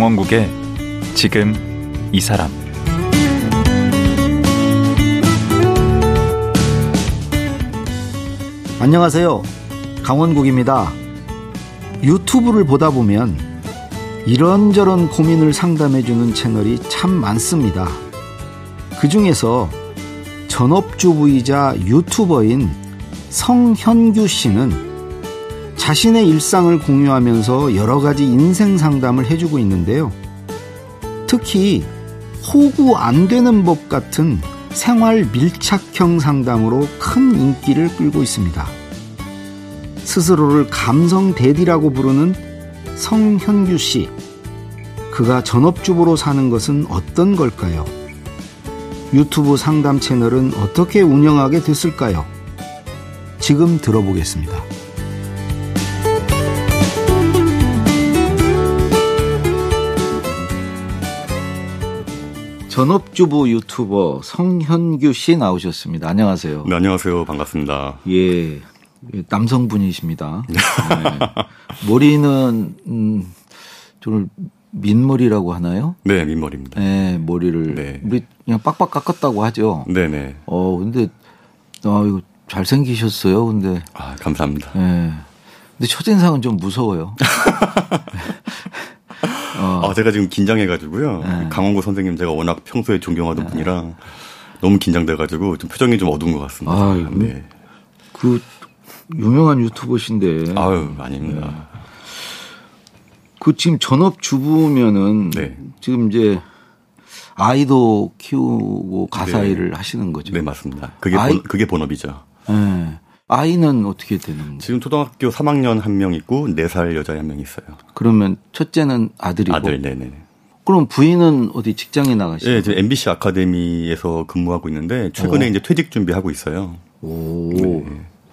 강원국의 지금 이 사람 안녕하세요. 강원국입니다. 유튜브를 보다 보면 이런저런 고민을 상담해주는 채널이 참 많습니다. 그 중에서 전업주부이자 유튜버인 성현규 씨는 자신의 일상을 공유하면서 여러 가지 인생 상담을 해주고 있는데요. 특히 호구 안 되는 법 같은 생활 밀착형 상담으로 큰 인기를 끌고 있습니다. 스스로를 감성 대디라고 부르는 성현규 씨. 그가 전업주부로 사는 것은 어떤 걸까요? 유튜브 상담 채널은 어떻게 운영하게 됐을까요? 지금 들어보겠습니다. 전업주부 유튜버 성현규 씨 나오셨습니다. 안녕하세요. 네, 안녕하세요. 반갑습니다. 예, 예 남성분이십니다. 네. 머리는 음, 좀 민머리라고 하나요? 네, 민머리입니다. 네, 머리를 네. 우리 그냥 빡빡 깎았다고 하죠. 네, 네. 어, 근데 아 이거 잘 생기셨어요. 근데 아, 감사합니다. 네. 근데 첫인상은 좀 무서워요. 어. 아, 제가 지금 긴장해가지고요. 네. 강원구 선생님 제가 워낙 평소에 존경하던 네. 분이랑 너무 긴장돼가지고 좀 표정이 좀 어두운 것 같습니다. 아, 네. 그 유명한 유튜버신데. 아유, 아닙니다. 네. 그 지금 전업 주부면은 네. 지금 이제 아이도 키우고 가사 네. 일을 하시는 거죠. 네, 맞습니다. 그게 아이, 본, 그게 본업이죠. 네. 아이는 어떻게 되는 거예요? 지금 초등학교 3학년 한 명 있고 4살 여자 한 명 있어요. 그러면 첫째는 아들이고 아들, 네네. 그럼 부인은 어디 직장에 나가시죠? 네, 저 MBC 아카데미에서 근무하고 있는데 최근에 오. 어. 이제 퇴직 준비하고 있어요. 오. 네.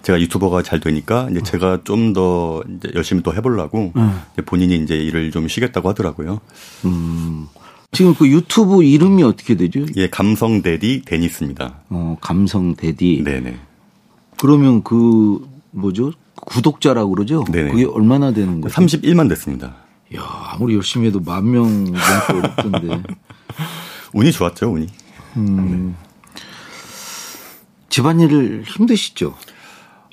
제가 유튜버가 잘 되니까 이제 제가 좀 더 열심히 또 해보려고 음. 본인이 이제 일을 좀 쉬겠다고 하더라고요. 음. 지금 그 유튜브 이름이 어떻게 되죠? 예, 감성 데디 데니스입니다. 어, 감성 데디. 네네. 그러면 그 뭐죠? 구독자라고 그러죠? 네네. 그게 얼마나 되는 거죠? 31만 됐습니다. 야, 아무리 열심히 해도 만명 넘게 어렵던데. 운이 좋았죠, 운이. 음. 네. 집안일을 힘드시죠?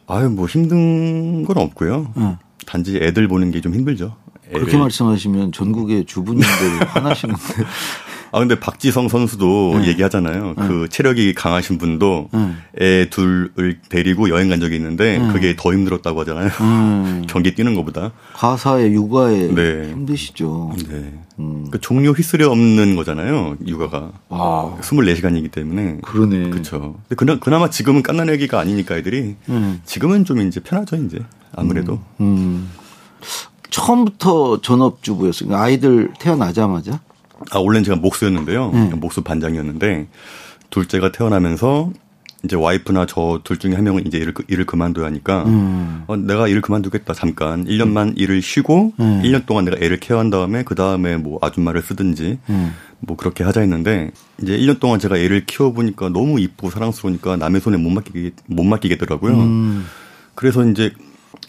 아유, 뭐 힘든 건 없고요. 응. 단지 애들 보는 게 좀 힘들죠. 그렇게 말씀하시면 전국의 주부님들 화나시는데. 아 근데 박지성 선수도 네. 얘기하잖아요. 네. 그 체력이 강하신 분도 네. 애 둘을 데리고 여행 간 적이 있는데 네. 그게 더 힘들었다고 하잖아요. 음. 경기 뛰는 것보다. 가사에 육아에 네. 힘드시죠. 네. 음. 그 종료 휘스려 없는 거잖아요. 육아가. 와. 24시간이기 때문에. 그러네. 그렇죠. 근데 그나, 그나마 지금은 깐난 애기가 아니니까 애들이 음. 지금은 좀 이제 편하죠, 이제. 아무래도. 음. 음. 처음부터 전업주부였어요. 아이들 태어나자마자? 아, 원래는 제가 목수였는데요. 네. 목수 반장이었는데 둘째가 태어나면서 이제 와이프나 저 둘 중에 한 명은 이제 일을, 일을 그만둬야 하니까 음. 어, 내가 일을 그만두겠다 잠깐 1년만 음. 일을 쉬고 음. 1년 동안 내가 애를 케어한 다음에 그 다음에 뭐 아줌마를 쓰든지 음. 뭐 그렇게 하자 했는데 이제 1년 동안 제가 애를 키워보니까 너무 이쁘고 사랑스러우니까 남의 손에 못 맡기게 못 맡기겠더라고요. 음. 그래서 이제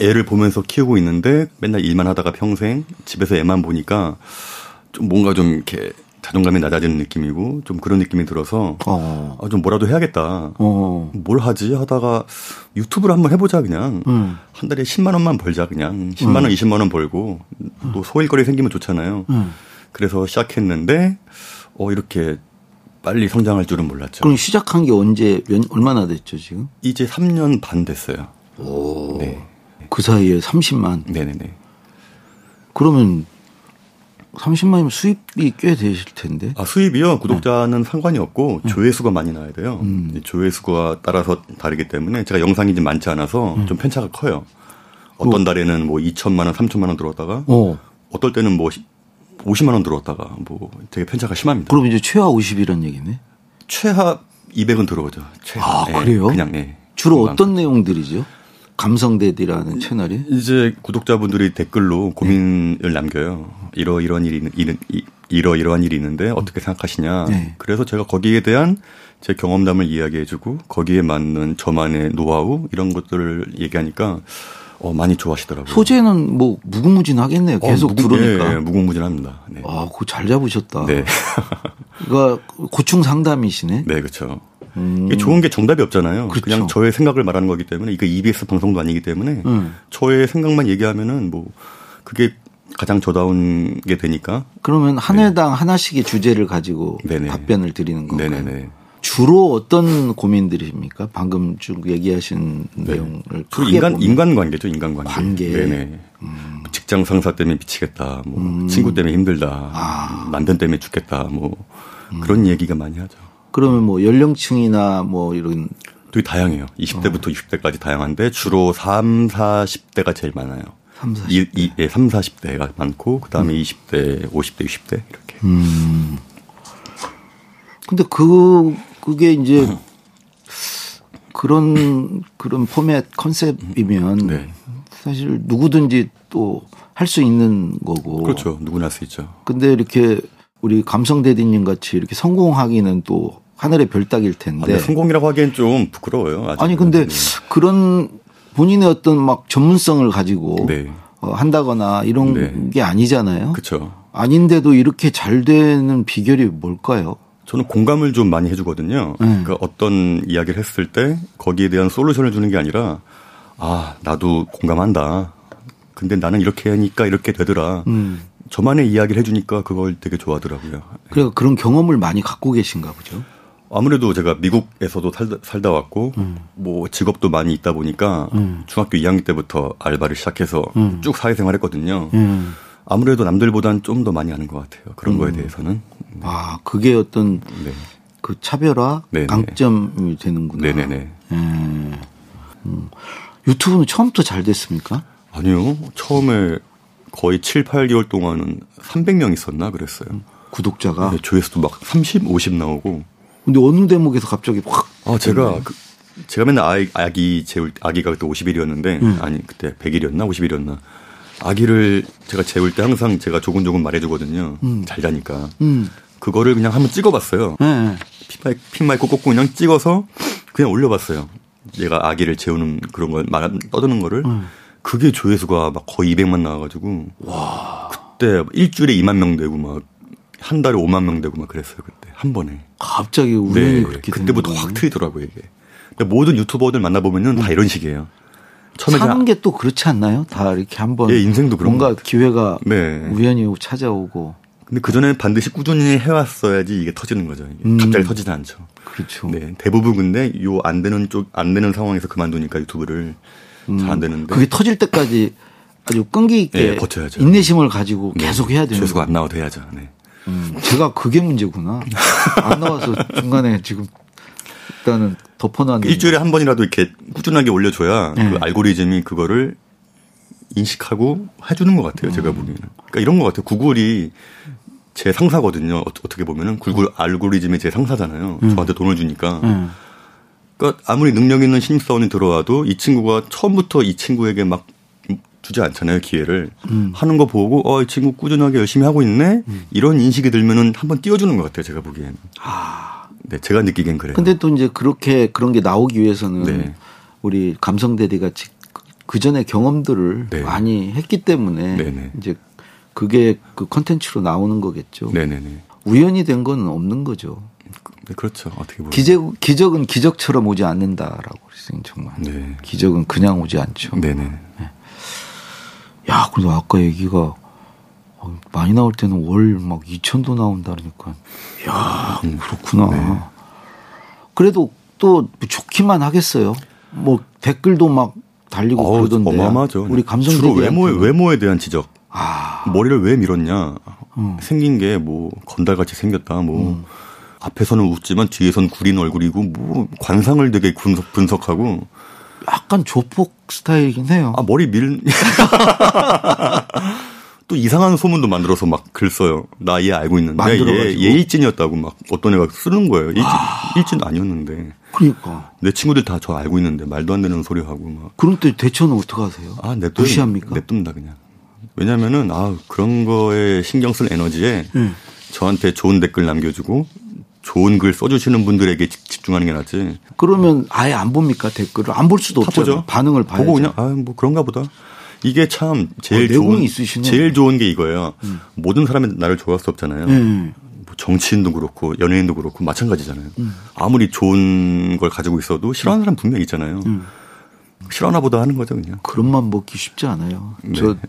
애를 보면서 키우고 있는데 맨날 일만 하다가 평생 집에서 애만 보니까 좀 뭔가 좀 이렇게 자존감이 낮아지는 느낌이고 좀 그런 느낌이 들어서 어. 아, 좀 뭐라도 해야겠다. 어. 뭘 하지 하다가 유튜브를 한번 해보자 그냥 음. 한 달에 10만 원만 벌자 그냥 10만 원, 음. 20만 원 벌고 또 소일거리 생기면 좋잖아요. 음. 그래서 시작했는데 어 이렇게 빨리 성장할 줄은 몰랐죠. 그럼 시작한 게 언제 몇, 얼마나 됐죠 지금? 이제 3년 반 됐어요. 오. 네. 그 사이에 30만. 네네네. 그러면 30만이면 수입이 꽤 되실 텐데. 아, 수입이요? 구독자는 네. 상관이 없고 네. 조회수가 많이 나야 돼요. 음. 조회수가 따라서 다르기 때문에 제가 영상이 좀 많지 않아서 음. 좀 편차가 커요. 어떤 어. 달에는 뭐 2천만 원, 3천만 원 들어왔다가 어. 어떨 때는 뭐 50만 원 들어왔다가 뭐 되게 편차가 심합니다. 그럼 이제 최하 50이란 얘기네? 최하 200은 들어오죠. 최하. 아, 네, 그래요? 그냥 네. 주로 어떤 내용들이죠? 감성대디라는 채널이? 이제 구독자분들이 댓글로 고민을 네. 남겨요. 이러 이런 일이 있는 이러 이러한 일이 있는데 어떻게 생각하시냐. 네. 그래서 제가 거기에 대한 제 경험담을 이야기해주고 거기에 맞는 저만의 노하우 이런 것들을 얘기하니까 어, 많이 좋아하시더라고요. 소재는 뭐 무궁무진하겠네요. 어, 계속 어, 무궁, 들으니까. 예, 무궁무진합니다. 네. 아, 그거 잘 잡으셨다. 네. 그러니까 고충 상담이시네. 네, 그렇죠. 음. 좋은 게 정답이 없잖아요. 그렇죠. 그냥 저의 생각을 말하는 거기 때문에 이거 EBS 방송도 아니기 때문에 음. 저의 생각만 얘기하면은 뭐 그게 가장 저다운 게 되니까. 그러면 한 회당 네. 하나씩의 주제를 가지고 네네. 답변을 드리는 건가요? 네네네. 주로 어떤 고민들입니까? 방금 쭉 얘기하신 네. 내용을 주로 인간 인간 관계죠, 인간 관계. 관계. 네네. 음. 직장 상사 때문에 미치겠다, 뭐 음. 친구 때문에 힘들다, 아. 남편 때문에 죽겠다, 뭐 음. 그런 얘기가 많이 하죠. 그러면 뭐 연령층이나 뭐 이런 되게 다양해요. 20대부터 어. 60대까지 다양한데 주로 3, 40대가 제일 많아요. 3, 40대. 이, 이, 예, 3, 40대가 많고 그다음에 음. 20대, 50대, 60대 이렇게. 음. 근데 그 그게 이제 그런 그런 포맷 컨셉이면 네. 사실 누구든지 또 할 수 있는 거고. 그렇죠. 누구나 할 수 있죠. 근데 이렇게 우리 감성 대디님 같이 이렇게 성공하기는 또 하늘의 별 따기일 텐데. 아, 성공이라고 하기엔 좀 부끄러워요. 아니 근데 그런 본인의 어떤 막 전문성을 가지고 네. 어, 한다거나 이런 네. 게 아니잖아요. 그렇죠. 아닌데도 이렇게 잘 되는 비결이 뭘까요? 저는 공감을 좀 많이 해주거든요. 네. 그러니까 어떤 이야기를 했을 때 거기에 대한 솔루션을 주는 게 아니라 아 나도 공감한다. 근데 나는 이렇게 하니까 이렇게 되더라. 음. 저만의 이야기를 해주니까 그걸 되게 좋아하더라고요. 그래서 그런 경험을 많이 갖고 계신가 보죠. 아무래도 제가 미국에서도 살다, 살다 왔고 음. 뭐 직업도 많이 있다 보니까 음. 중학교 2학년 때부터 알바를 시작해서 음. 쭉 사회생활했거든요. 음. 아무래도 남들보단 좀 더 많이 아는 것 같아요. 그런 거에 음. 대해서는. 아 그게 어떤 네. 그 차별화 네네. 강점이 되는구나. 네네네. 음. 유튜브는 처음부터 잘 됐습니까? 아니요. 처음에 거의 7, 8개월 동안은 300명 있었나 그랬어요. 구독자가? 네, 조회수도 막 30, 50 나오고. 근데 어느 대목에서 갑자기 확. 아, 제가, 그, 제가 맨날 아이, 아기 재울, 아기가 그때 50일이었는데, 음. 아니, 그때 100일이었나? 50일이었나? 아기를 제가 재울 때 항상 제가 조금조금 말해주거든요. 음. 잘 자니까. 음. 그거를 그냥 한번 찍어봤어요. 네. 핀마이, 핀마이크 꽂고 그냥 찍어서 그냥 올려봤어요. 얘가 아기를 재우는 그런 걸 말, 떠드는 거를. 음. 그게 조회수가 막 거의 200만 나와가지고. 와. 그때 일주일에 2만 명 되고 막 한 달에 5만 명 되고 막 그랬어요 그때 한 번에. 갑자기 우연히 네. 그렇게 그때부터 확 트이더라고요 이게. 모든 유튜버들 만나 보면은 다 음. 이런 식이에요. 처음에 사는 게 또 그렇지 않나요? 다 이렇게 한번 예, 인생도 그런 뭔가 기회가 네. 우연히 찾아오고. 근데 그 전에 반드시 꾸준히 해왔어야지 이게 터지는 거죠. 이게 음. 갑자기 터지지 않죠. 그렇죠. 네, 대부분 근데 요 안 되는 쪽 안 되는 상황에서 그만두니까 유튜브를 음. 잘안 되는데. 그게 터질 때까지 아주 끈기 있게 네, 버텨야죠. 인내심을 가지고 네. 계속 해야 되는. 조수가 안 나와도 해야죠. 네. 음, 제가 그게 문제구나. 안 나와서 중간에 지금 일단은 덮어놨는. 일주일에 한 번이라도 이렇게 꾸준하게 올려줘야 네. 그 알고리즘이 그거를 인식하고 해주는 것 같아요. 제가 음. 보기에는. 그러니까 이런 것 같아요. 구글이 제 상사거든요. 어떻게 보면은 구글 알고리즘이 제 상사잖아요. 음. 저한테 돈을 주니까. 음. 그러니까 아무리 능력 있는 신입사원이 들어와도 이 친구가 처음부터 이 친구에게 막 주지 않잖아요 기회를 음. 하는 거 보고 어 이 친구 꾸준하게 열심히 하고 있네 음. 이런 인식이 들면은 한번 띄워주는 것 같아요 제가 보기에는 아. 네 제가 느끼기엔 그래요. 근데 또 이제 그렇게 그런 게 나오기 위해서는 네. 우리 감성대디 같이 그 전에 경험들을 네. 많이 했기 때문에 네네. 이제 그게 그 컨텐츠로 나오는 거겠죠. 네네네. 우연히 된건 없는 거죠. 네, 그렇죠. 어떻게 보면. 기적, 기적은 기적처럼 오지 않는다라고 그랬어요, 정말. 네. 기적은 그냥 오지 않죠. 네네. 네. 야, 그래도 아까 얘기가 어, 많이 나올 때는 월 막 2천도 나온다 그러니까. 야, 음. 그렇구나. 네. 그래도 또 좋기만 하겠어요. 뭐 댓글도 막 달리고 어 그러던데. 어마어마하죠. 우리 감성 주로 외모에, 외모에 대한 지적. 아. 머리를 왜 밀었냐. 음. 생긴 게 뭐 건달같이 생겼다. 뭐 음. 앞에서는 웃지만 뒤에서는 구린 얼굴이고 뭐 관상을 되게 분석, 분석하고 약간 조폭 스타일이긴 해요. 아, 머리 밀. 또 이상한 소문도 만들어서 막 글 써요. 나 얘 알고 있는데 얘, 얘 일진이었다고 막 어떤 애가 쓰는 거예요. 일진, 아. 일진 아니었는데. 그러니까. 내 친구들 다 저 알고 있는데 말도 안 되는 소리 하고 막. 그럼 또 대처는 어떻게 하세요? 아, 냅둬, 무시합니까? 냅둡니다 그냥. 왜냐면은 아 그런 거에 신경 쓸 에너지에 음. 저한테 좋은 댓글 남겨주고 좋은 글 써주시는 분들에게 집중하는 게 낫지. 그러면 아예 안 봅니까 댓글을 안 볼 수도 없죠. 반응을 봐야 보고 그냥 아뭐 그런가 보다. 이게 참 제일 어, 좋은 있으시네. 제일 좋은 게 이거예요. 음. 모든 사람이 나를 좋아할 수 없잖아요. 음. 뭐 정치인도 그렇고 연예인도 그렇고 마찬가지잖아요. 음. 아무리 좋은 걸 가지고 있어도 싫어하는 사람 분명 히 있잖아요. 음. 싫어하나 보다 하는 거죠 그냥. 그런 맘 먹기 쉽지 않아요.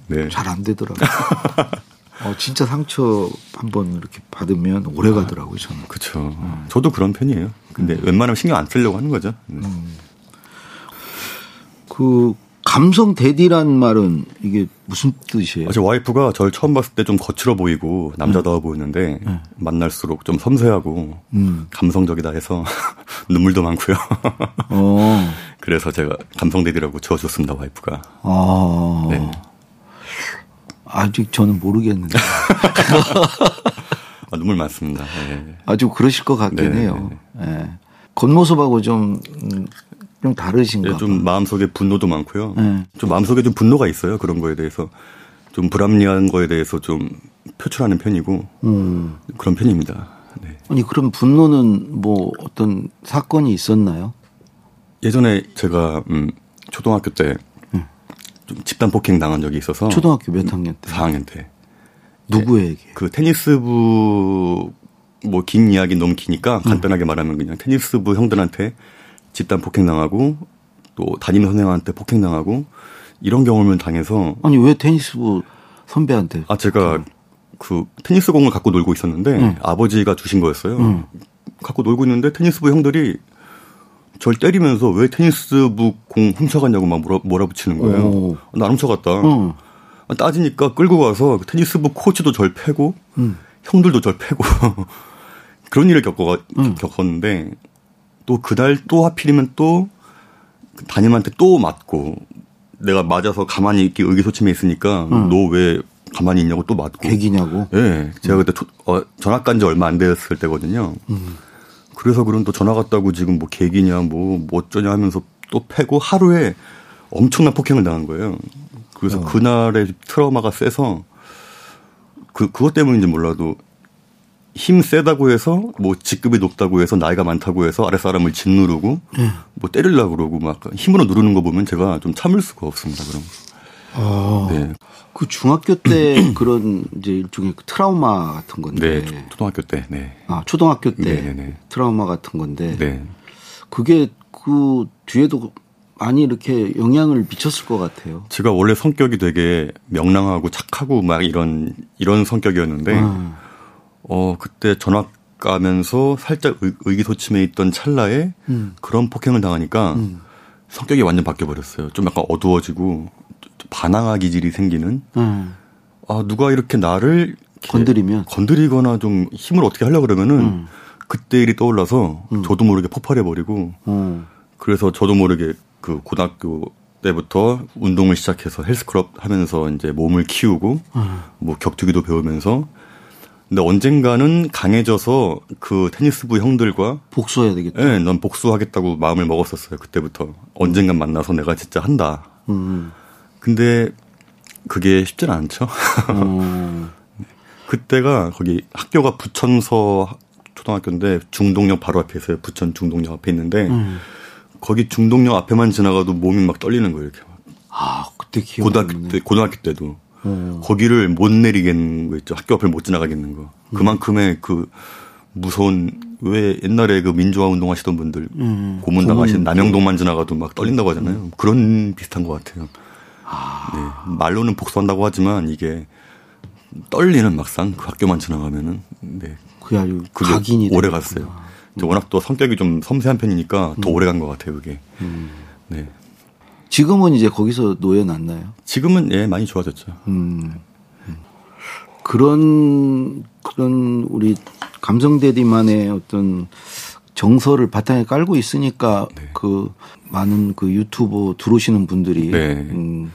네, 저잘 안 되더라고요. 어, 진짜 상처 한번 이렇게 받으면 오래 가더라고요, 저는. 그렇죠. 음. 저도 그런 편이에요. 근데 음. 웬만하면 신경 안 쓰려고 하는 거죠. 네. 음. 그 감성 대디란 말은 이게 무슨 뜻이에요? 아, 제 와이프가 저를 처음 봤을 때 좀 거칠어 보이고 남자다워 음. 보였는데 음. 만날수록 좀 섬세하고 음. 감성적이다 해서 눈물도 많고요. 어. 그래서 제가 감성 대디라고 지어줬습니다 와이프가. 아. 네. 아직 저는 모르겠는데. 아, 눈물 많습니다. 네. 아주 그러실 것 같긴 네. 해요. 네. 겉모습하고 좀, 음, 좀 다르신가? 네, 좀 마음속에 분노도 많고요. 네. 좀 마음속에 좀 분노가 있어요. 그런 거에 대해서. 좀 불합리한 거에 대해서 좀 표출하는 편이고. 음. 그런 편입니다. 네. 아니, 그럼 분노는 뭐 어떤 사건이 있었나요? 예전에 제가, 음, 초등학교 때 좀 집단 폭행 당한 적이 있어서 초등학교 몇 학년 때? 4학년 때. 누구에게? 네, 그 테니스부 뭐 긴 이야기 너무 기니까 간단하게 음. 말하면 그냥 테니스부 형들한테 집단 폭행 당하고 또 담임 선생한테 폭행 당하고 이런 경험을 당해서 아니 왜 테니스부 선배한테? 아 제가 그 테니스 공을 갖고 놀고 있었는데 음. 아버지가 주신 거였어요. 음. 갖고 놀고 있는데 테니스부 형들이 절 때리면서 왜 테니스부 공 훔쳐갔냐고 막 몰아, 몰아붙이는 거예요. 오. 나 훔쳐갔다. 응. 따지니까 끌고 가서 테니스부 코치도 절 패고 응. 형들도 절 패고 그런 일을 겪어 응. 겪었는데 또 그날 또 하필이면 또 담임한테 또 맞고 내가 맞아서 가만히 있기 의기소침해 있으니까 너왜 가만히 있냐고 또 맞고 계기냐고. 예. 네, 제가 그때 어, 전학 간 지 얼마 안 됐을 때거든요. 그래서 그런 또 전화 갔다고 지금 뭐 계기냐 뭐, 뭐 어쩌냐 하면서 또 패고 하루에 엄청난 폭행을 당한 거예요. 그래서 어. 그날의 트라우마가 세서 그, 그것 때문인지 몰라도 힘 세다고 해서 뭐 직급이 높다고 해서 나이가 많다고 해서 아랫사람을 짓누르고 네. 뭐 때리려고 그러고 막 힘으로 누르는 거 보면 제가 좀 참을 수가 없습니다. 그럼. 아. 네. 그 중학교 때 그런 이제 일종의 그 트라우마 같은 건데. 네, 초등학교 때. 네. 아, 초등학교 때 네네네. 네, 네. 트라우마 같은 건데. 네. 그게 그 뒤에도 많이 이렇게 영향을 미쳤을 것 같아요. 제가 원래 성격이 되게 명랑하고 착하고 막 이런 이런 성격이었는데 아. 어 그때 전학 가면서 살짝 의, 기소침해 있던 찰나에 음. 그런 폭행을 당하니까 음. 성격이 완전 바뀌어 버렸어요. 좀 약간 어두워지고 반항아 기질이 생기는 음. 아 누가 이렇게 나를 이렇게 건드리면 건드리거나 좀 힘을 어떻게 하려 그러면은 음. 그때 일이 떠올라서 음. 저도 모르게 폭발해 버리고 음. 그래서 저도 모르게 그 고등학교 때부터 운동을 시작해서 헬스클럽 하면서 이제 몸을 키우고 음. 뭐 격투기도 배우면서 근데 언젠가는 강해져서 그 테니스부 형들과 복수해야 되겠다. 네, 넌 복수하겠다고 마음을 먹었었어요. 그때부터 언젠간 만나서 내가 진짜 한다. 음. 근데 그게 쉽지는 않죠. 음. 그때가 거기 학교가 부천서 초등학교인데 중동역 바로 앞에 있어요. 부천 중동역 앞에 있는데 음. 거기 중동역 앞에만 지나가도 몸이 막 떨리는 거예요. 이렇게 막. 아 그때 기억 고등학교 때 고등학교 때도 음. 거기를 못 내리겠는 거 있죠. 학교 앞을 못 지나가겠는 거. 그만큼의 그 무서운 왜 옛날에 그 민주화 운동 하시던 분들 음. 고문 당하신 남영동만 지나가도 막 떨린다고 하잖아요. 그런 비슷한 것 같아요. 아. 네. 말로는 복수한다고 하지만 이게 떨리는 막상 그 학교만 지나가면은 네. 그게 아주 각인이 오래 갔어요. 음. 워낙 또 성격이 좀 섬세한 편이니까 더 음. 오래 간 것 같아요, 그게. 음. 네. 지금은 이제 거기서 놓여놨나요? 지금은 예 많이 좋아졌죠. 음. 음. 그런 그런 우리 감성대디만의 어떤 정서를 바탕에 깔고 있으니까 네. 그 많은 그 유튜브 들어오시는 분들이 네. 음,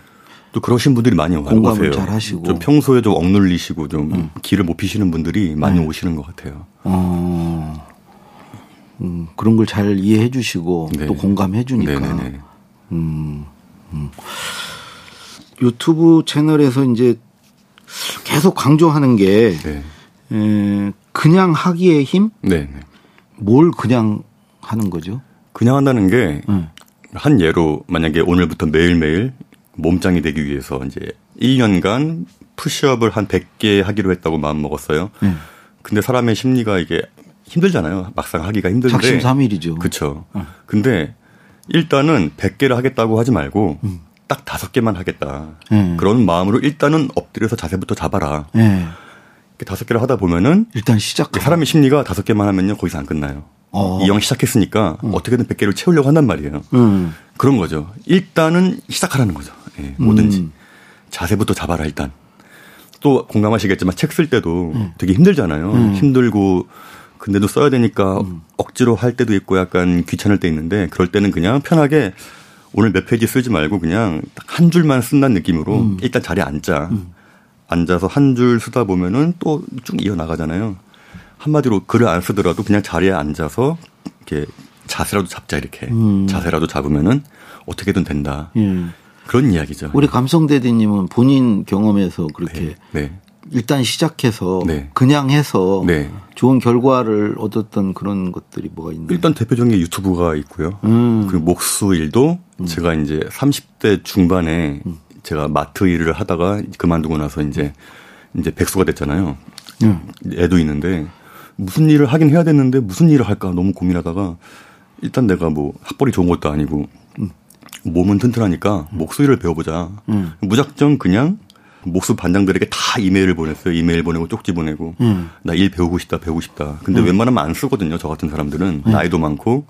또 그러신 분들이 많이 공감을 오세요. 잘 하시고 좀 평소에 좀 억눌리시고 좀 음. 길을 못 피시는 분들이 많이 네. 오시는 것 같아요. 어, 음, 그런 걸 잘 이해해 주시고 네. 또 공감해 주니까. 음, 음. 유튜브 채널에서 이제 계속 강조하는 게 네. 에, 그냥 하기의 힘. 네. 네. 뭘 그냥 하는 거죠? 그냥 한다는 게한 예로 만약에 오늘부터 매일매일 몸짱이 되기 위해서 이제 1년간 푸시업을 한 100개 하기로 했다고 마음 먹었어요. 네. 근데 사람의 심리가 이게 힘들잖아요. 막상 하기가 힘든데. 작심삼일이죠. 그렇죠. 근데 일단은 100개를 하겠다고 하지 말고 딱 다섯 개만 하겠다. 음. 그런 마음으로 일단은 엎드려서 자세부터 잡아라. 예. 이렇게 다섯 개를 하다 보면은 일단 시작. 사람의 심리가 다섯 개만 하면요 거기서 안 끝나요. 어. 이왕 시작했으니까 어떻게든 100개를 채우려고 한단 말이에요. 음. 그런 거죠. 일단은 시작하라는 거죠. 예, 뭐든지. 음. 자세부터 잡아라, 일단. 또 공감하시겠지만 책 쓸 때도 음. 되게 힘들잖아요. 힘들고, 근데도 써야 되니까 음. 억지로 할 때도 있고 약간 귀찮을 때 있는데 그럴 때는 그냥 편하게 오늘 몇 페이지 쓰지 말고 그냥 딱 한 줄만 쓴다는 느낌으로 음. 일단 자리에 앉자. 앉아서 한 줄 쓰다 보면은 또 쭉 이어나가잖아요. 한마디로 글을 안 쓰더라도 그냥 자리에 앉아서 이렇게 자세라도 잡자 이렇게 음. 자세라도 잡으면은 어떻게든 된다 예. 그런 이야기죠. 우리 감성 대디님은 본인 경험에서 그렇게 네. 일단 시작해서 네. 그냥 해서 네. 좋은 결과를 얻었던 그런 것들이 뭐가 있나요? 일단 대표적인 게 유튜브가 있고요. 음. 그리고 목수 일도 제가 이제 30대 중반에 제가 마트 일을 하다가 그만두고 나서 이제 이제 백수가 됐잖아요. 예. 애도 있는데 무슨 일을 하긴 해야 되는데 무슨 일을 할까 너무 고민하다가 일단 내가 뭐 학벌이 좋은 것도 아니고 몸은 튼튼하니까 목소리를 배워보자. 음. 무작정 그냥 목수 반장들에게 다 이메일을 보냈어요. 이메일 보내고 쪽지 보내고 음. 나일 배우고 싶다 배우고 싶다. 근데 웬만하면 안 쓰거든요. 저 같은 사람들은 나이도 많고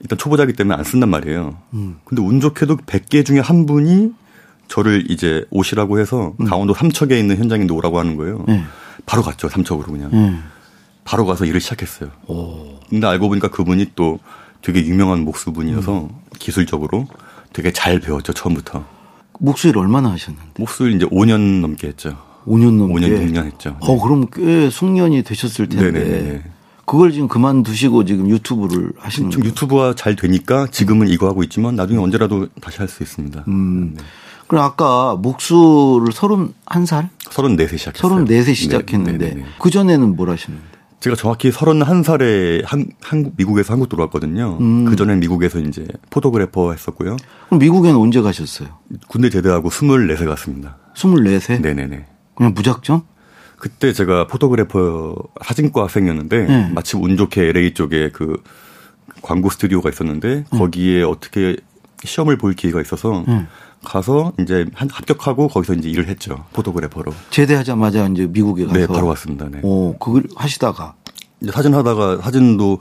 일단 초보자기 때문에 안 쓴단 말이에요. 근데 운 좋게도 100개 중에 한 분이 저를 이제 오시라고 해서 강원도 삼척에 있는 현장인데 오라고 하는 거예요. 네. 바로 갔죠. 삼척으로 그냥. 예. 바로 가서 일을 시작했어요. 오. 근데 알고 보니까 그분이 또 되게 유명한 목수분이어서 기술적으로 되게 잘 배웠죠. 처음부터. 목소리를 얼마나 하셨는데? 목수를 이제 5년 넘게 했죠. 5년 넘게. 5년 6년 했죠. 어, 그럼 꽤 숙련이 되셨을 텐데. 네네네. 그걸 지금 그만두시고 지금 유튜브를 하시는 좀 거예요? 유튜브가 잘 되니까 지금은 이거 하고 있지만 나중에 언제라도 다시 할 수 있습니다. 음. 그럼 아까 목수를 31살? 34세 시작했어요. 34세 시작했는데 네, 네, 네. 그 전에는 뭘 하셨는데? 제가 정확히 31살에 한, 한국, 미국에서 한국 들어왔거든요. 음. 그 전에 미국에서 이제 포토그래퍼 했었고요. 그럼 미국에는 언제 가셨어요? 군대 제대하고 24세 갔습니다. 24세? 네네네. 그냥 무작정? 그때 제가 포토그래퍼 사진과 학생이었는데 네. 마침 운 좋게 LA 쪽에 그 광고 스튜디오가 있었는데 거기에 어떻게 시험을 볼 기회가 있어서 네. 가서 이제 한 합격하고 거기서 이제 일을 했죠. 포토그래퍼로. 제대하자마자 이제 미국에 가서. 네, 바로 왔습니다. 네. 어, 그걸 하시다가. 이제 사진 하다가 사진도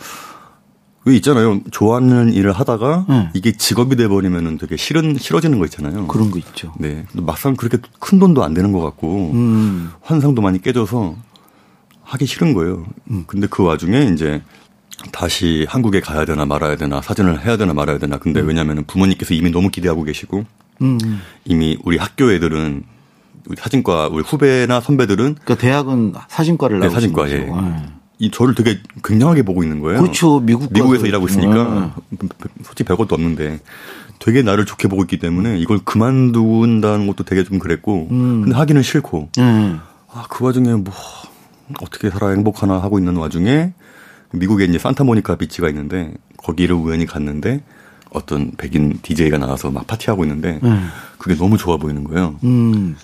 왜 있잖아요. 좋아하는 일을 하다가 네. 이게 직업이 돼 버리면은 되게 싫은 싫어지는 거 있잖아요. 그런 거 있죠. 네. 막상 그렇게 큰 돈도 안 되는 것 같고 음. 환상도 많이 깨져서 하기 싫은 거예요. 음. 근데 그 와중에 이제 다시 한국에 가야 되나 말아야 되나 사진을 해야 되나 말아야 되나. 근데 왜냐면은 부모님께서 이미 너무 기대하고 계시고 음. 이미 우리 학교 애들은 우리 사진과 우리 후배나 선배들은 그러니까 대학은 사진과를 네, 사진과. 예. 예. 이 저를 되게 굉장하게 보고 있는 거예요. 그렇죠. 미국 미국에서. 일하고 있으니까 솔직히 별것도 없는데 되게 나를 좋게 보고 있기 때문에 이걸 그만둔다는 것도 되게 좀 그랬고 음. 근데 하기는 싫고 예. 아, 그 와중에 뭐 어떻게 살아 행복하나 하고 있는 와중에 미국에 이제 산타모니카 비치가 있는데 거기를 우연히 갔는데 어떤 백인 DJ가 나와서 막 파티하고 있는데 음. 그게 너무 좋아 보이는 거예요. 음.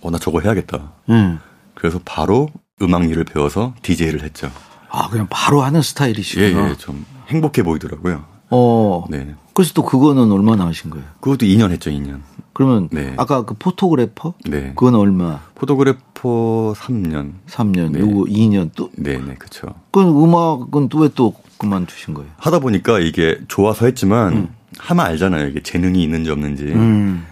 어, 나 저거 해야겠다. 예. 그래서 바로 음악 일을 배워서 DJ를 했죠. 아, 그냥 바로 하는 예, 스타일이시구나. 예, 좀 행복해 보이더라고요. 어. 네. 그래서 또 그거는 얼마나 하신 거예요? 그것도 2년 했죠, 2년. 그러면 네. 아까 그 photographer? 네. 그건 얼마? photographer 3년. 3년, 네. 요거 2년 또. 네, 네, 그쵸. 그 음악은 또 왜 또 그만두신 거예요? 하다 보니까 이게 좋아서 했지만 하면 알잖아요. 이게 재능이 있는지 없는지. 음.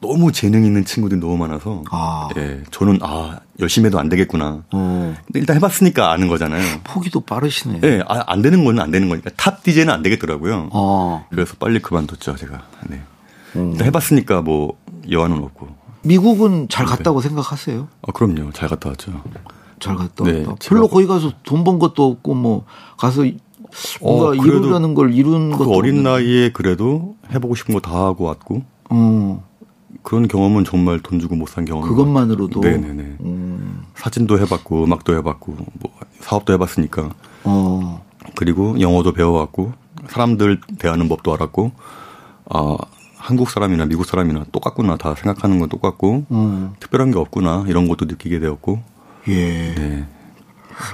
너무 재능 있는 친구들이 너무 많아서. 아. 예, 저는 아, 열심히 해도 안 되겠구나. 어. 근데 일단 해봤으니까 아는 거잖아요. 포기도 빠르시네. 예, 아, 안 되는 건 안 되는 거니까 top DJ는 안 되겠더라고요. 아. 그래서 빨리 그만뒀죠, 제가. 네. 음. 일단 해봤으니까 뭐 여한은 없고. 미국은 잘 네. 갔다고 생각하세요? 아, 그럼요. 잘 갔다 왔죠. 잘 갔다 네, 왔다. 별로 거기 가서 돈 번 것도 없고 뭐 가서 뭔가 어, 이루려는 걸 이룬 그 것도 어린 없는데. 나이에 그래도 해보고 싶은 거 다 하고 왔고 어. 그런 경험은 정말 돈 주고 못 산 경험. 그것만으로도 네네네. 음. 사진도 해봤고 음악도 해봤고 뭐 사업도 해봤으니까 어. 그리고 영어도 배워왔고 사람들 대하는 법도 알았고 아 한국 사람이나 미국 사람이나 똑같구나 다 생각하는 건 똑같고 음. 특별한 게 없구나 이런 것도 느끼게 되었고 예. 네.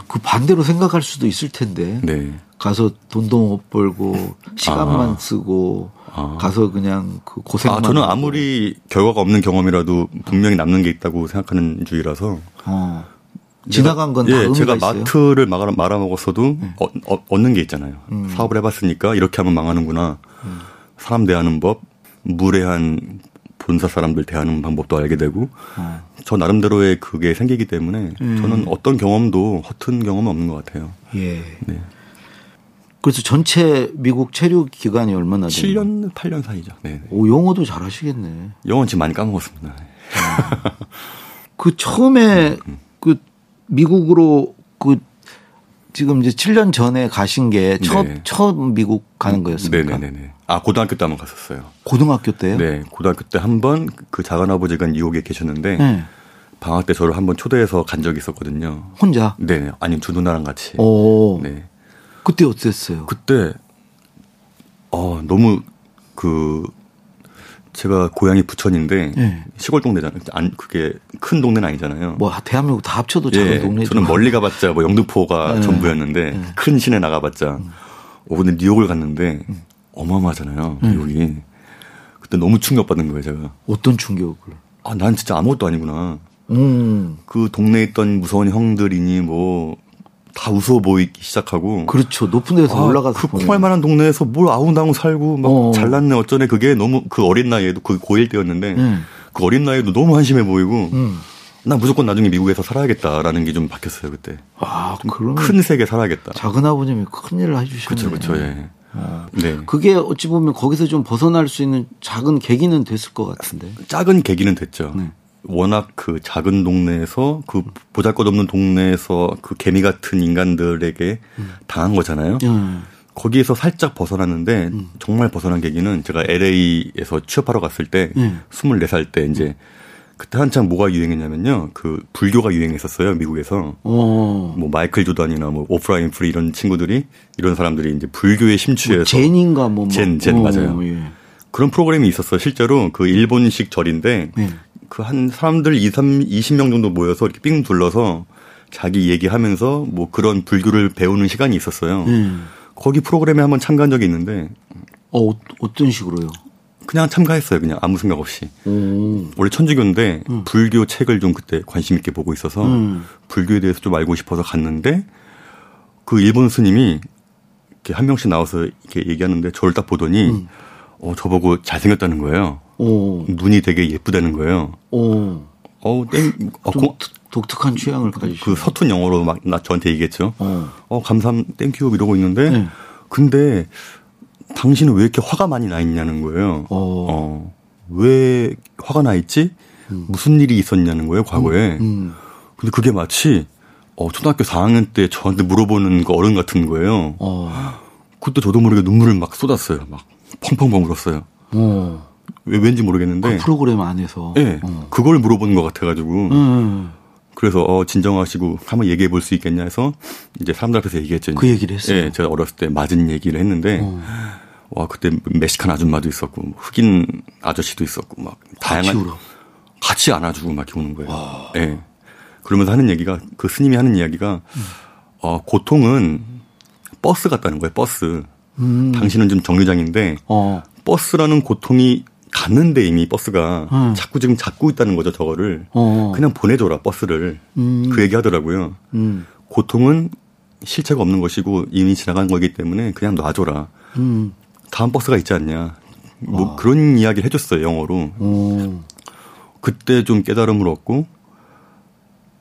그 반대로 생각할 수도 있을 텐데 네. 가서 돈도 못 벌고 시간만 아. 쓰고 아. 가서 그냥 그 고생만 아, 저는 아무리 결과가 없는 경험이라도 분명히 남는 게 있다고 생각하는 주의라서 어. 지나간 건다 예, 제가 있어요? 마트를 말아, 말아먹었어도 네. 어, 어, 얻는 게 있잖아요. 음. 사업을 해봤으니까 이렇게 하면 망하는구나. 음. 사람 대하는 법, 무례한 본사 사람들 대하는 방법도 알게 되고 어. 저 나름대로의 그게 생기기 때문에 음. 저는 어떤 경험도 허튼 경험은 없는 것 같아요. 예. 네. 그래서 전체 미국 체류 기간이 얼마나 돼요? 7년, 8년 사이죠. 네. 오, 영어도 잘 하시겠네. 영어 지금 많이 까먹었습니다. 아. 그 처음에 음, 음. 그 미국으로 그 지금 이제 7년 전에 가신 게 첫, 네. 첫 미국 가는 거였습니까? 네네네. 아, 고등학교 때 한번 갔었어요. 고등학교 때요? 네. 고등학교 때 한 번 그 작은아버지가 뉴욕에 계셨는데 네. 방학 때 저를 한번 초대해서 간 적이 있었거든요. 혼자? 네. 아니, 두 누나랑 같이. 오. 네. 그때 어땠어요? 그때 어 너무 그 제가 고향이 부천인데 네. 시골 동네잖아요. 안 그게 큰 동네는 아니잖아요. 뭐 대한민국 다 합쳐도 작은 예, 동네. 저는 멀리 가봤자 뭐 영등포가 네. 전부였는데 네. 큰 시내 나가봤자. 음. 어 근데 뉴욕을 갔는데 음. 어마어마하잖아요. 음. 뉴욕이. 그때 너무 충격받은 거예요, 제가. 어떤 충격을? 아, 난 진짜 아무것도 아니구나. 음. 그 동네에 있던 무서운 형들이니 뭐 다 웃어 보이기 시작하고. 그렇죠. 높은 데서 아, 올라가서. 그 콩할 만한 동네에서 뭘 아웅다웅 살고 막 어. 잘났네 어쩌네 그게 너무 그 어린 나이에도 그 고1 때였는데 음. 그 어린 나이에도 너무 한심해 보이고 음. 나 무조건 나중에 미국에서 살아야겠다라는 게 좀 바뀌었어요 그때. 아, 그럼 큰 세계 살아야겠다. 작은 아버님이 큰 일을 해주셨네. 그렇죠, 그렇죠. 예. 어. 네. 그게 어찌 보면 거기서 좀 벗어날 수 있는 작은 계기는 됐을 것 같은데. 작은 계기는 됐죠. 네. 워낙 그 작은 동네에서 그 보잘것없는 동네에서 그 개미 같은 인간들에게 음. 당한 거잖아요. 음. 거기에서 살짝 벗어났는데 음. 정말 벗어난 계기는 제가 LA에서 취업하러 갔을 때 음. 24살 때 이제 그때 한창 뭐가 유행했냐면요. 그 불교가 유행했었어요, 미국에서. 오. 어. 뭐 마이클 조단이나 뭐 오프라 윈프리 이런 친구들이 이런 사람들이 이제 불교에 심취해서 뭐 Zen인가 뭐, 뭐. Zen, Zen 오, 맞아요. 예. 그런 프로그램이 있었어. 실제로 그 일본식 절인데 예. 그 한 사람들 2, 3, 20명 정도 모여서 이렇게 삥 둘러서 자기 얘기하면서 뭐 그런 불교를 배우는 시간이 있었어요. 음. 거기 프로그램에 한번 참가한 적이 있는데 어, 어떤 식으로요? 그냥 참가했어요. 그냥 아무 생각 없이. 오. 원래 천주교인데 음. 불교 책을 좀 그때 관심 있게 보고 있어서 음. 불교에 대해서 좀 알고 싶어서 갔는데 그 일본 스님이 이렇게 한 명씩 나와서 이렇게 얘기하는데 저를 딱 보더니 음. 어 저보고 잘생겼다는 거예요. 오. 눈이 되게 예쁘다는 거예요. 오. 어, 땡, 어, 고, 독특한 취향을 가지시고. 그 서툰 영어로 막 나 저한테 얘기했죠. 어, 어 감삼 thank you 이러고 있는데, 네. 근데 당신은 왜 이렇게 화가 많이 나 있냐는 거예요. 어. 어. 왜 화가 나 있지? 음. 무슨 일이 있었냐는 거예요, 과거에. 음, 음. 근데 그게 마치, 어, 초등학교 4학년 때 저한테 물어보는 그 어른 같은 거예요. 어. 그때 저도 모르게 눈물을 막 쏟았어요. 막 펑펑펑 울었어요. 어. 왜 왠지 모르겠는데 그 프로그램 안에서 예 네, 어. 그걸 물어보는 것 같아가지고 음. 그래서 어 진정하시고 한번 얘기해 볼 수 있겠냐 해서 이제 사람들 앞에서 얘기했죠. 그 얘기를 했어요. 예, 제가 어렸을 때 맞은 얘기를 했는데 어. 와 그때 멕시칸 아줌마도 있었고 뭐 흑인 아저씨도 있었고 막 다양한 울어. 같이 안아주고 막 이렇게 우는 거예요. 와. 예. 그러면서 하는 얘기가 그 스님이 하는 이야기가 음. 어 고통은 버스 같다는 거예요. 버스. 음. 당신은 좀 정류장인데 어. 버스라는 고통이 갔는데 이미 버스가 음. 자꾸 지금 잡고 있다는 거죠 저거를 어. 그냥 보내줘라 버스를 음. 그 얘기 하더라고요 음. 고통은 실체가 없는 것이고 이미 지나간 거기 때문에 그냥 놔줘라 음. 다음 버스가 있지 않냐 뭐 와. 그런 이야기를 해줬어요 영어로 어. 그때 좀 깨달음을 얻고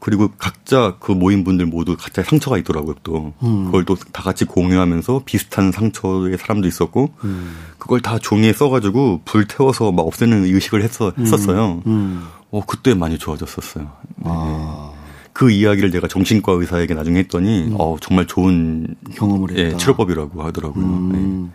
그리고 각자 그 모인 분들 모두 각자 상처가 있더라고요 또 음. 그걸 또 다 같이 공유하면서 비슷한 상처의 사람도 있었고 음. 그걸 다 종이에 써가지고 불 태워서 막 없애는 의식을 했어, 음. 했었어요. 음. 어 그때 많이 좋아졌었어요. 아. 그 이야기를 내가 정신과 의사에게 나중에 했더니 음. 어 정말 좋은 경험을 예, 했다. 예, 치료법이라고 하더라고요. 네.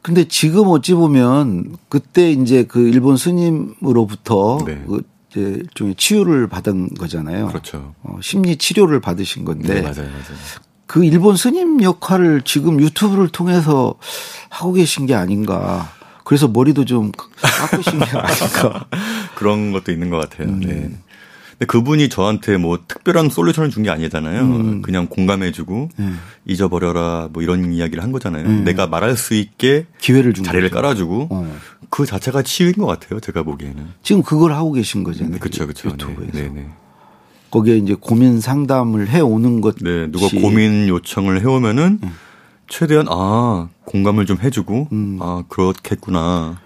근데 지금 어찌 보면 그때 이제 그 일본 스님으로부터 네. 그 이제 일종의 치유를 받은 거잖아요. 그렇죠. 어, 심리 치료를 받으신 건데. 네, 맞아요, 맞아요. 그 일본 스님 역할을 지금 유튜브를 통해서 하고 계신 게 아닌가. 그래서 머리도 좀 깎으신 게 아닌가. 그런 것도 있는 것 같아요. 음. 네. 근데 그분이 저한테 뭐 특별한 솔루션을 준 게 아니잖아요. 음. 그냥 공감해주고 음. 잊어버려라 뭐 이런 이야기를 한 거잖아요. 음. 내가 말할 수 있게 기회를 준 자리를 거죠. 깔아주고 어. 그 자체가 치유인 것 같아요. 제가 보기에는 지금 그걸 하고 계신 거잖아요. 그렇죠, 그렇죠. 유튜브에서. 네, 네. 거기에 이제 고민 상담을 해 오는 것. 네, 누가 고민 요청을 해 오면은 음. 최대한 아 공감을 좀 해주고 음. 아 그렇겠구나.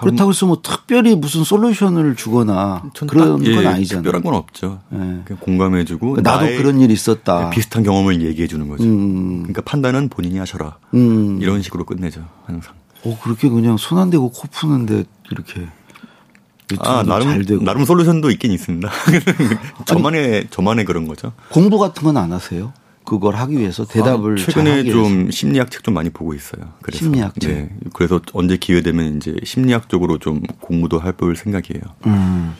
그렇다고 해서 뭐 특별히 무슨 솔루션을 주거나 그런 예, 건 아니잖아요. 특별한 건 없죠. 예. 공감해주고 그러니까 나도 그런 일 있었다. 네, 비슷한 경험을 얘기해주는 거죠. 음. 그러니까 판단은 본인이 하셔라. 음. 이런 식으로 끝내죠 항상. 어 그렇게 그냥 손 안 대고 코 푸는데 이렇게 아 나름 나름 솔루션도 있긴 있습니다. 저만의 아니, 저만의 그런 거죠. 공부 같은 건 안 하세요? 그걸 하기 위해서 대답을 아, 최근에 좀 심리학 책 좀 많이 보고 있어요. 그래서 심리학 책. 네. 그래서 언제 기회 되면 이제 심리학 적으로 좀 공부도 해볼 생각이에요. 음.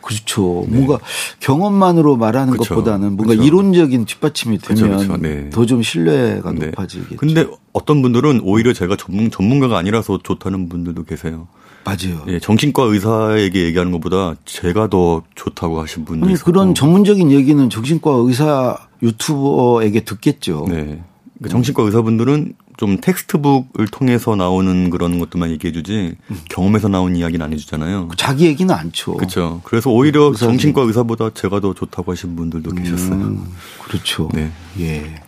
그렇죠. 네. 뭔가 경험만으로 말하는 그렇죠. 것보다는 뭔가 그렇죠. 이론적인 뒷받침이 되면. 네. 더좀 신뢰가 네. 높아지겠죠. 근데 어떤 분들은 오히려 제가 전문 전문가가 아니라서 좋다는 분들도 계세요. 맞아요. 예, 정신과 의사에게 얘기하는 것보다 제가 더 좋다고 하신 분도 아니, 그런 전문적인 얘기는 정신과 의사 유튜버에게 듣겠죠. 네. 그러니까 정신과 의사분들은 좀 텍스트북을 통해서 나오는 그런 것들만 얘기해주지 음. 경험에서 나온 이야기는 안 해주잖아요. 자기 얘기는 않죠. 그렇죠. 그래서 오히려 의사님. 정신과 의사보다 제가 더 좋다고 하신 분들도 음, 계셨어요. 그렇죠. 네. 예.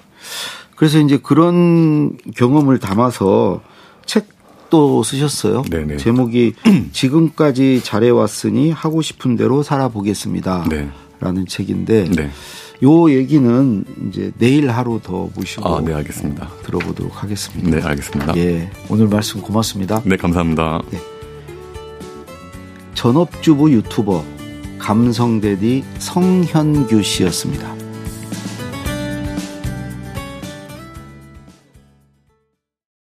그래서 이제 그런 경험을 담아서 책 도 쓰셨어요. 네네. 제목이 지금까지 잘해왔으니 하고 싶은 대로 살아보겠습니다. 네. 라는 책인데 네. 요 얘기는 이제 내일 하루 더 모시고 아, 네, 알겠습니다. 어, 들어보도록 하겠습니다. 네, 알겠습니다. 예, 오늘 말씀 고맙습니다. 네, 감사합니다. 네. 전업주부 유튜버 감성대디 성현규 씨였습니다.